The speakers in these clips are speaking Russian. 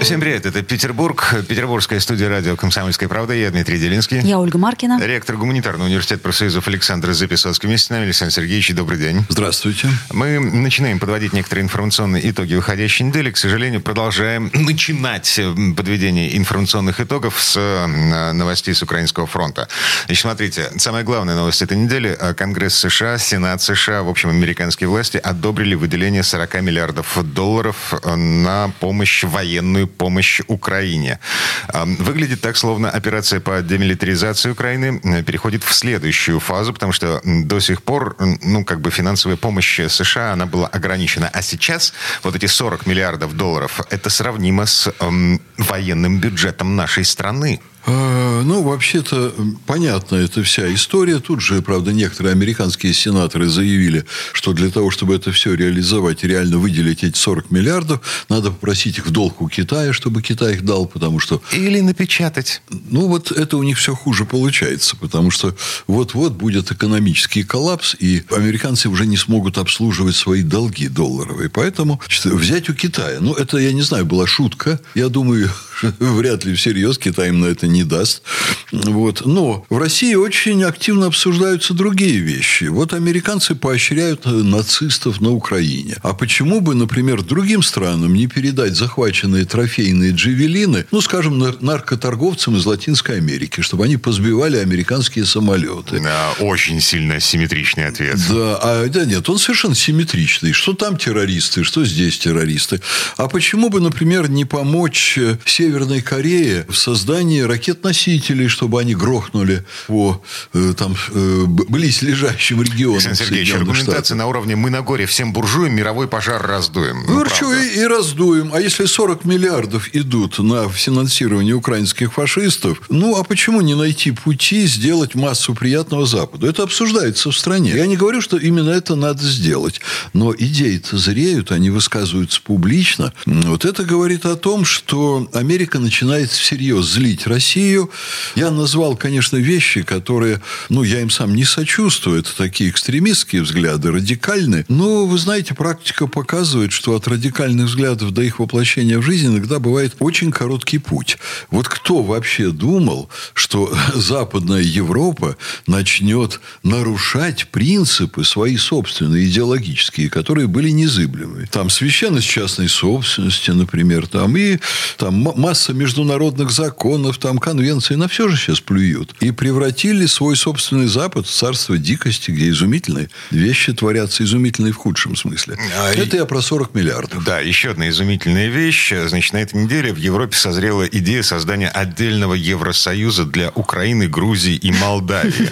Всем привет, это Петербург, Петербургская студия радио «Комсомольская правда». Я Дмитрий Делинский. Я Ольга Маркина. Ректор гуманитарного университета профсоюзов Александр Записоцкий. Вместе с нами Александр Сергеевич, добрый день. Здравствуйте. Мы начинаем подводить некоторые информационные итоги выходящей недели. К сожалению, продолжаем начинать подведение информационных итогов с э, новостей с Украинского фронта. Значит, смотрите, самая главная новость этой недели. Конгресс США, Сенат США, в общем, американские власти одобрили выделение 40 миллиардов долларов на помощь военную помощь Украине. Выглядит так, словно операция по демилитаризации Украины э, переходит в следующую фазу, потому что до сих пор, ну, как бы финансовая помощь США, она была ограничена. А сейчас вот эти 40 миллиардов долларов, это сравнимо с военным бюджетом нашей страны. А, ну, вообще-то, понятна эта вся история. Тут же, правда, некоторые американские сенаторы заявили, что для того, чтобы это все реализовать реально выделить эти 40 миллиардов, надо попросить их в долг у Китая, чтобы Китай их дал, потому что... Или напечатать. Ну, вот это у них все хуже получается, потому что вот-вот будет экономический коллапс, и американцы уже не смогут обслуживать свои долги долларовые. Поэтому взять у Китая, ну, это, я не знаю, была шутка. Я думаю, вряд ли всерьез Китай им на это не даст. Вот. Но в России очень активно обсуждаются другие вещи. Вот американцы поощряют нацистов на Украине. А почему бы, например, другим странам не передать захваченные трофейные джевелины, ну, скажем, наркоторговцам из Латинской Америки, чтобы они позбивали американские самолеты? Да, очень сильно симметричный ответ. Да, а, да нет, он совершенно симметричный. Что там террористы, что здесь террористы. А почему бы, например, не помочь Северной Корее в создании ракет ракет-носителей, чтобы они грохнули по э, там, э, близлежащим регионам. Александр Сергеевич, аргументация на уровне «мы на горе всем буржуям мировой пожар раздуем». Ну, ну и, и раздуем. А если 40 миллиардов идут на финансирование украинских фашистов, ну, а почему не найти пути сделать массу приятного Западу? Это обсуждается в стране. Я не говорю, что именно это надо сделать. Но идеи-то зреют, они высказываются публично. Вот это говорит о том, что Америка начинает всерьез злить Россию, Россию. Я назвал, конечно, вещи, которые, ну, я им сам не сочувствую. Это такие экстремистские взгляды, радикальные. Но, вы знаете, практика показывает, что от радикальных взглядов до их воплощения в жизнь иногда бывает очень короткий путь. Вот кто вообще думал, что Западная Европа начнет нарушать принципы свои собственные, идеологические, которые были незыблемы. Там священность частной собственности, например, там и там масса международных законов, там конвенции на все же сейчас плюют. И превратили свой собственный Запад в царство дикости, где изумительные вещи творятся, изумительные в худшем смысле. А Это я про 40 миллиардов. Да, еще одна изумительная вещь. Значит, на этой неделе в Европе созрела идея создания отдельного Евросоюза для Украины, Грузии и Молдавии.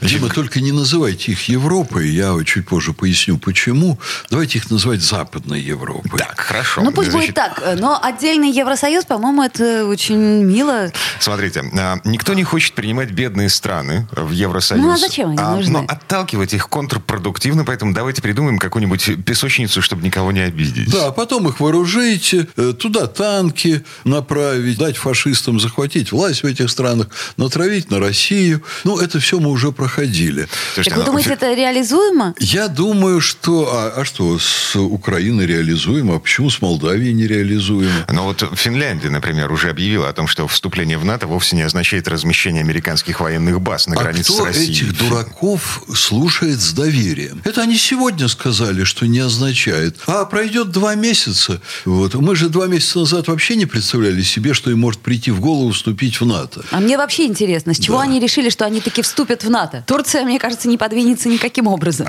Дима, только не называйте их Европой. Я чуть позже поясню, почему. Давайте их называть Западной Европой. Так, хорошо. Ну, пусть будет так. Но отдельный Евросоюз, по-моему, это очень мило. Смотрите, а, никто не хочет принимать бедные страны в Евросоюз. Ну, а зачем они а, нужны? Но отталкивать их контрпродуктивно, поэтому давайте придумаем какую-нибудь песочницу, чтобы никого не обидеть. Да, потом их вооружить, э, туда танки направить, дать фашистам захватить власть в этих странах, натравить на Россию. Ну, это все мы уже проходили. Слушайте, так вы думаете, это реализуемо? Я думаю, что... А, а что, с Украиной реализуемо? А почему с Молдавией не реализуемо? Ну, вот Финляндия, например, уже объявила о том, что вступление в НАТО вовсе не означает размещение американских военных баз на а границе кто с Россией. этих дураков слушает с доверием? Это они сегодня сказали, что не означает. А пройдет два месяца. Вот. Мы же два месяца назад вообще не представляли себе, что им может прийти в голову вступить в НАТО. А мне вообще интересно, с чего да. они решили, что они таки вступят в НАТО? Турция, мне кажется, не подвинется никаким образом.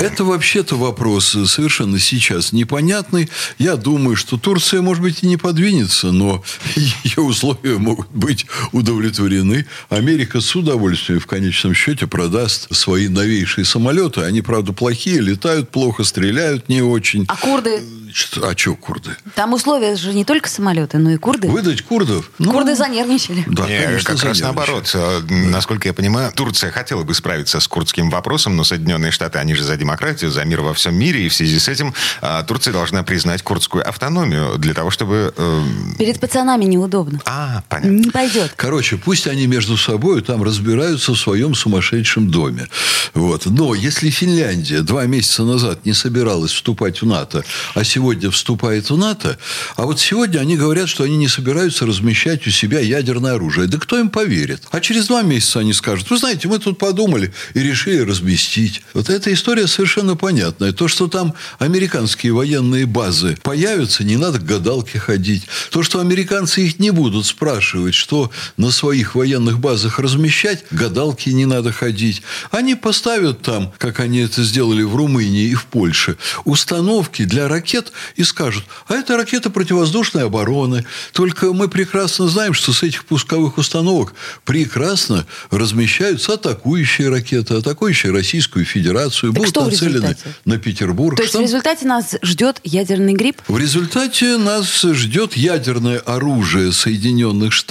Это вообще-то вопрос совершенно сейчас непонятный. Я думаю, что Турция, может быть, и не подвинется, но ее условия могут быть удовлетворены. Америка с удовольствием в конечном счете продаст свои новейшие самолеты. Они, правда, плохие, летают плохо, стреляют не очень. А курды? Что- А что курды? Там условия же не только самолеты, но и курды. Выдать курдов? Ну, Курды занервничали. Да, Не, конечно, как раз наоборот. Э, Насколько я понимаю, Турция хотела бы справиться с курдским вопросом, но Соединенные Штаты, они же за демократию, за мир во всем мире, и в связи с этим э, Турция должна признать курдскую автономию для того, чтобы... э, Перед пацанами неудобно. А, понятно. Не пойдет. Короче, пусть они между собой там разбираются в своем сумасшедшем доме. Вот. Но если Финляндия два месяца назад не собиралась вступать в НАТО, а сегодня вступает в НАТО, а вот сегодня они говорят, что они не собираются размещать у себя ядерное оружие. Да кто им поверит? А через два месяца они скажут, вы знаете, мы тут подумали и решили разместить. Вот эта история совершенно понятная. То, что там американские военные базы появятся, не надо к гадалке ходить. То, что американцы их не будут спрашивать, что на своих военных базах размещать, гадалки не надо ходить. Они поставят там, как они это сделали в Румынии и в Польше, установки для ракет и скажут, а это ракета противовоздушной обороны. Только мы прекрасно знаем, что с этих пусковых установок прекрасно размещаются атакующие ракеты, атакующие Российскую Федерацию, Так будут нацелены на Петербург. То есть Что? в результате нас ждет ядерный грипп? В результате нас ждет ядерное оружие Соединенных Штатов,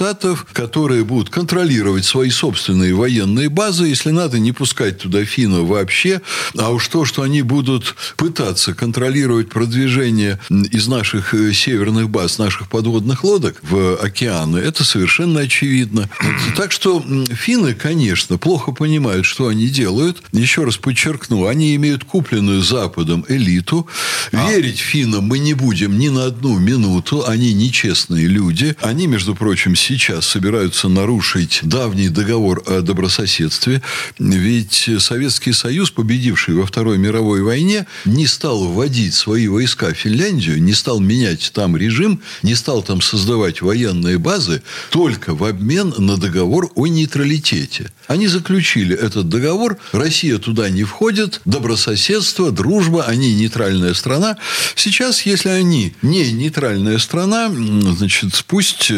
которые будут контролировать свои собственные военные базы, если надо, не пускать туда финнов вообще. А уж то, что они будут пытаться контролировать продвижение из наших э, северных баз, наших подводных лодок в океаны, это совершенно очевидно. Так что финны, конечно, плохо понимают, что они делают. Еще раз подчеркну, они имеют купленную Западом элиту. Верить финнам мы не будем ни на одну минуту. Они нечестные люди. Они, между прочим, сейчас собираются нарушить давний договор о добрососедстве. Ведь Советский Союз, победивший во Второй мировой войне, не стал вводить свои войска в Финляндию, не стал менять там режим, не стал там создавать военные базы только в обмен на договор о нейтралитете. Они заключили этот договор, Россия туда не входит, добрососедство, дружба, они нейтральная страна. Сейчас, если они не нейтральная страна, значит, пусть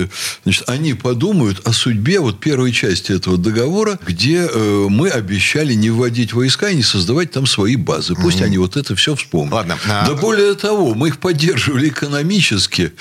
значит, они подумают о судьбе вот первой части этого договора, где э, мы обещали не вводить войска и не создавать там свои базы. Пусть они вот это все вспомнят. Ладно, а- Да более того, мы их поддерживали экономически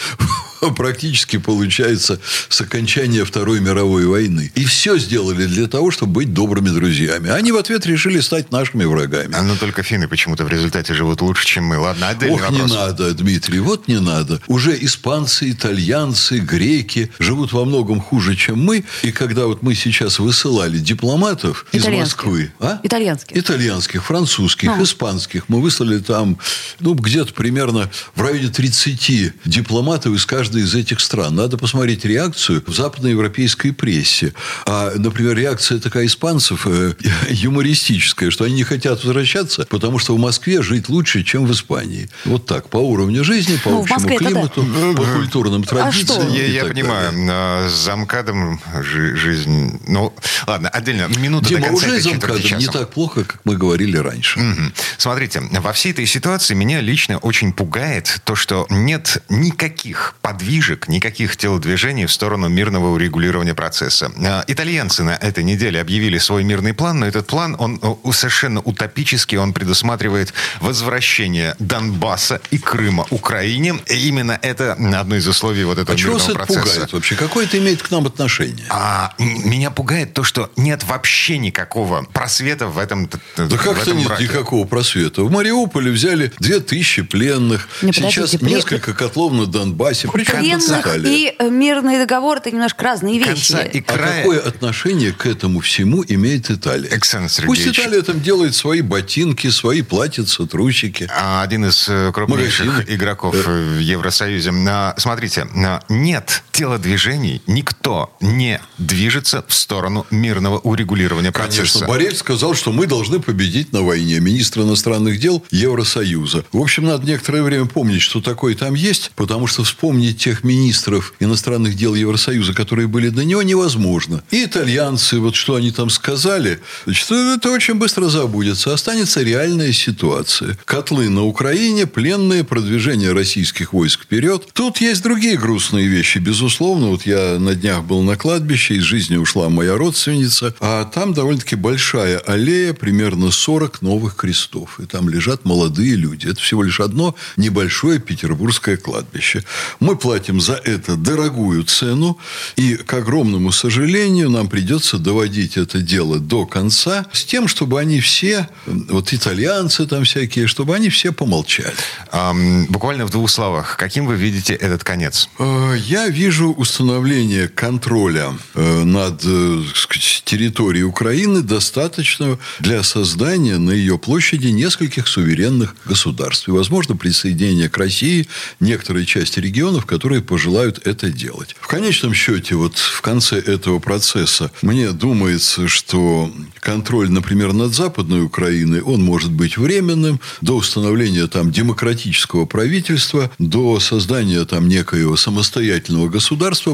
практически получается с окончания Второй мировой войны. И все сделали для того, чтобы быть добрыми друзьями. Они в ответ решили стать нашими врагами. А, Ну, только финны почему-то в результате живут лучше, чем мы. Ладно, отдельный Ох, не вопрос. надо, Дмитрий, вот не надо. Уже испанцы, итальянцы, греки живут во многом хуже, чем мы. И когда вот мы сейчас высылали дипломатов из. Москвы... А? Итальянских. Итальянских, французских, А. испанских. Мы выслали там, ну, где-то примерно в районе 30 дипломатов из каждой из этих стран. Надо посмотреть реакцию в западноевропейской прессе. А, например, реакция такая испанцев э, юмористическая, что они не хотят возвращаться, потому что в Москве жить лучше, чем в Испании. Вот так, по уровню жизни, по Ну, общему Москве-то да. климату, по культурным традициям. что? Я, я понимаю, далее. а, с замкадом жи- жизнь... Ну, ладно, отдельно. Минута Дима, до конца уже за МКАДом не так плохо, как мы говорили раньше. Мгм. Смотрите, во всей этой ситуации меня лично очень пугает то, что нет никаких подвижек, никаких телодвижений в сторону мирного урегулирования процесса. А, Итальянцы на этой неделе объявили свой мирный план, но этот план, он совершенно утопический, он предусматривает возвращение Донбасса и Крыма Украине. И именно это одно из условий вот этого А чего вас мирного это процесса. пугает вообще? Какое это имеет к нам отношение? А, меня пугает то, что нет вообще никакого просвета в этом Да в как-то этом нет браке. никакого просвета. В Мариуполе взяли 2000 пленных. Не, Сейчас подождите, плен- несколько котлов на Донбассе. Италия. и э, мирный договор это немножко разные вещи. Конца и А края. какое отношение к этому всему имеет Италия? Александр Пусть Сергеевич. Италия там делает свои ботинки, свои платьица, трусики. А, Один из крупнейших Магазины. игроков э, в Евросоюзе. А, Смотрите, а, нет телодвижений, никто не движется в сторону мирного урегулирования процесса. Конечно, Борель сказал, что мы должны победить на войне. Министр иностранных дел Евросоюза. В общем, надо некоторое время помнить, что такое там есть, потому что вспомнить тех министров иностранных дел Евросоюза, которые были до него, невозможно. И итальянцы, вот что они там сказали, значит, это очень быстро забудется. Останется реальная ситуация. Котлы на Украине, пленные, продвижение российских войск вперед. Тут есть другие грустные вещи, безусловно. Безусловно, вот я на днях был на кладбище, из жизни ушла моя родственница, а там довольно-таки большая аллея, примерно 40 новых крестов. И там лежат молодые люди. Это всего лишь одно небольшое петербургское кладбище. Мы платим за это дорогую цену, и, к огромному сожалению, нам придется доводить это дело до конца с тем, чтобы они все, вот итальянцы там всякие, чтобы они все помолчали. Эм, буквально в двух словах, каким вы видите этот конец? Э, я вижу установление контроля э, над э, сказать, территорией Украины достаточно для создания на ее площади нескольких суверенных государств. И, возможно, присоединение к России некоторой части регионов, которые пожелают это делать. В конечном счете, вот в конце этого процесса, мне думается, что контроль, например, над Западной Украиной, он может быть временным до установления там демократического правительства, до создания там некоего самостоятельного государства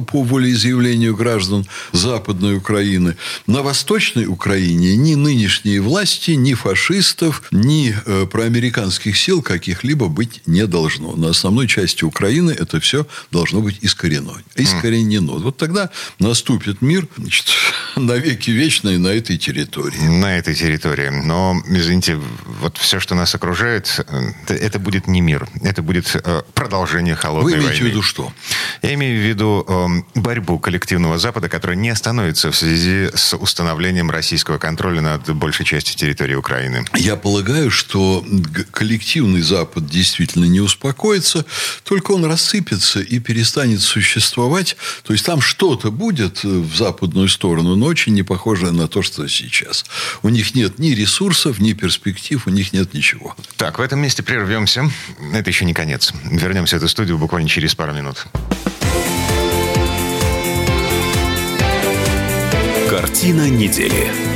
по волеизъявлению граждан Западной Украины. На Восточной Украине ни нынешние власти, ни фашистов, ни э, проамериканских сил каких-либо быть не должно. На основной части Украины это все должно быть искорено. Искоренено. Вот тогда наступит мир значит, навеки вечный на этой территории. На этой территории. Но, извините, вот все, что нас окружает, э, это будет не мир. Это будет э, продолжение холодной Вы имеете войны. в виду что? Я имею в виду э, борьбу коллективного Запада, которая не остановится в связи с установлением российского контроля над большей частью территории Украины. Я полагаю, что коллективный Запад действительно не успокоится, только он рассыпется и перестанет существовать. То есть там что-то будет в западную сторону, но очень не похожее на то, что сейчас. У них нет ни ресурсов, ни перспектив, у них нет ничего. Так, в этом месте прервемся. Это еще не конец. Вернемся в эту студию буквально через пару минут. Картина недели.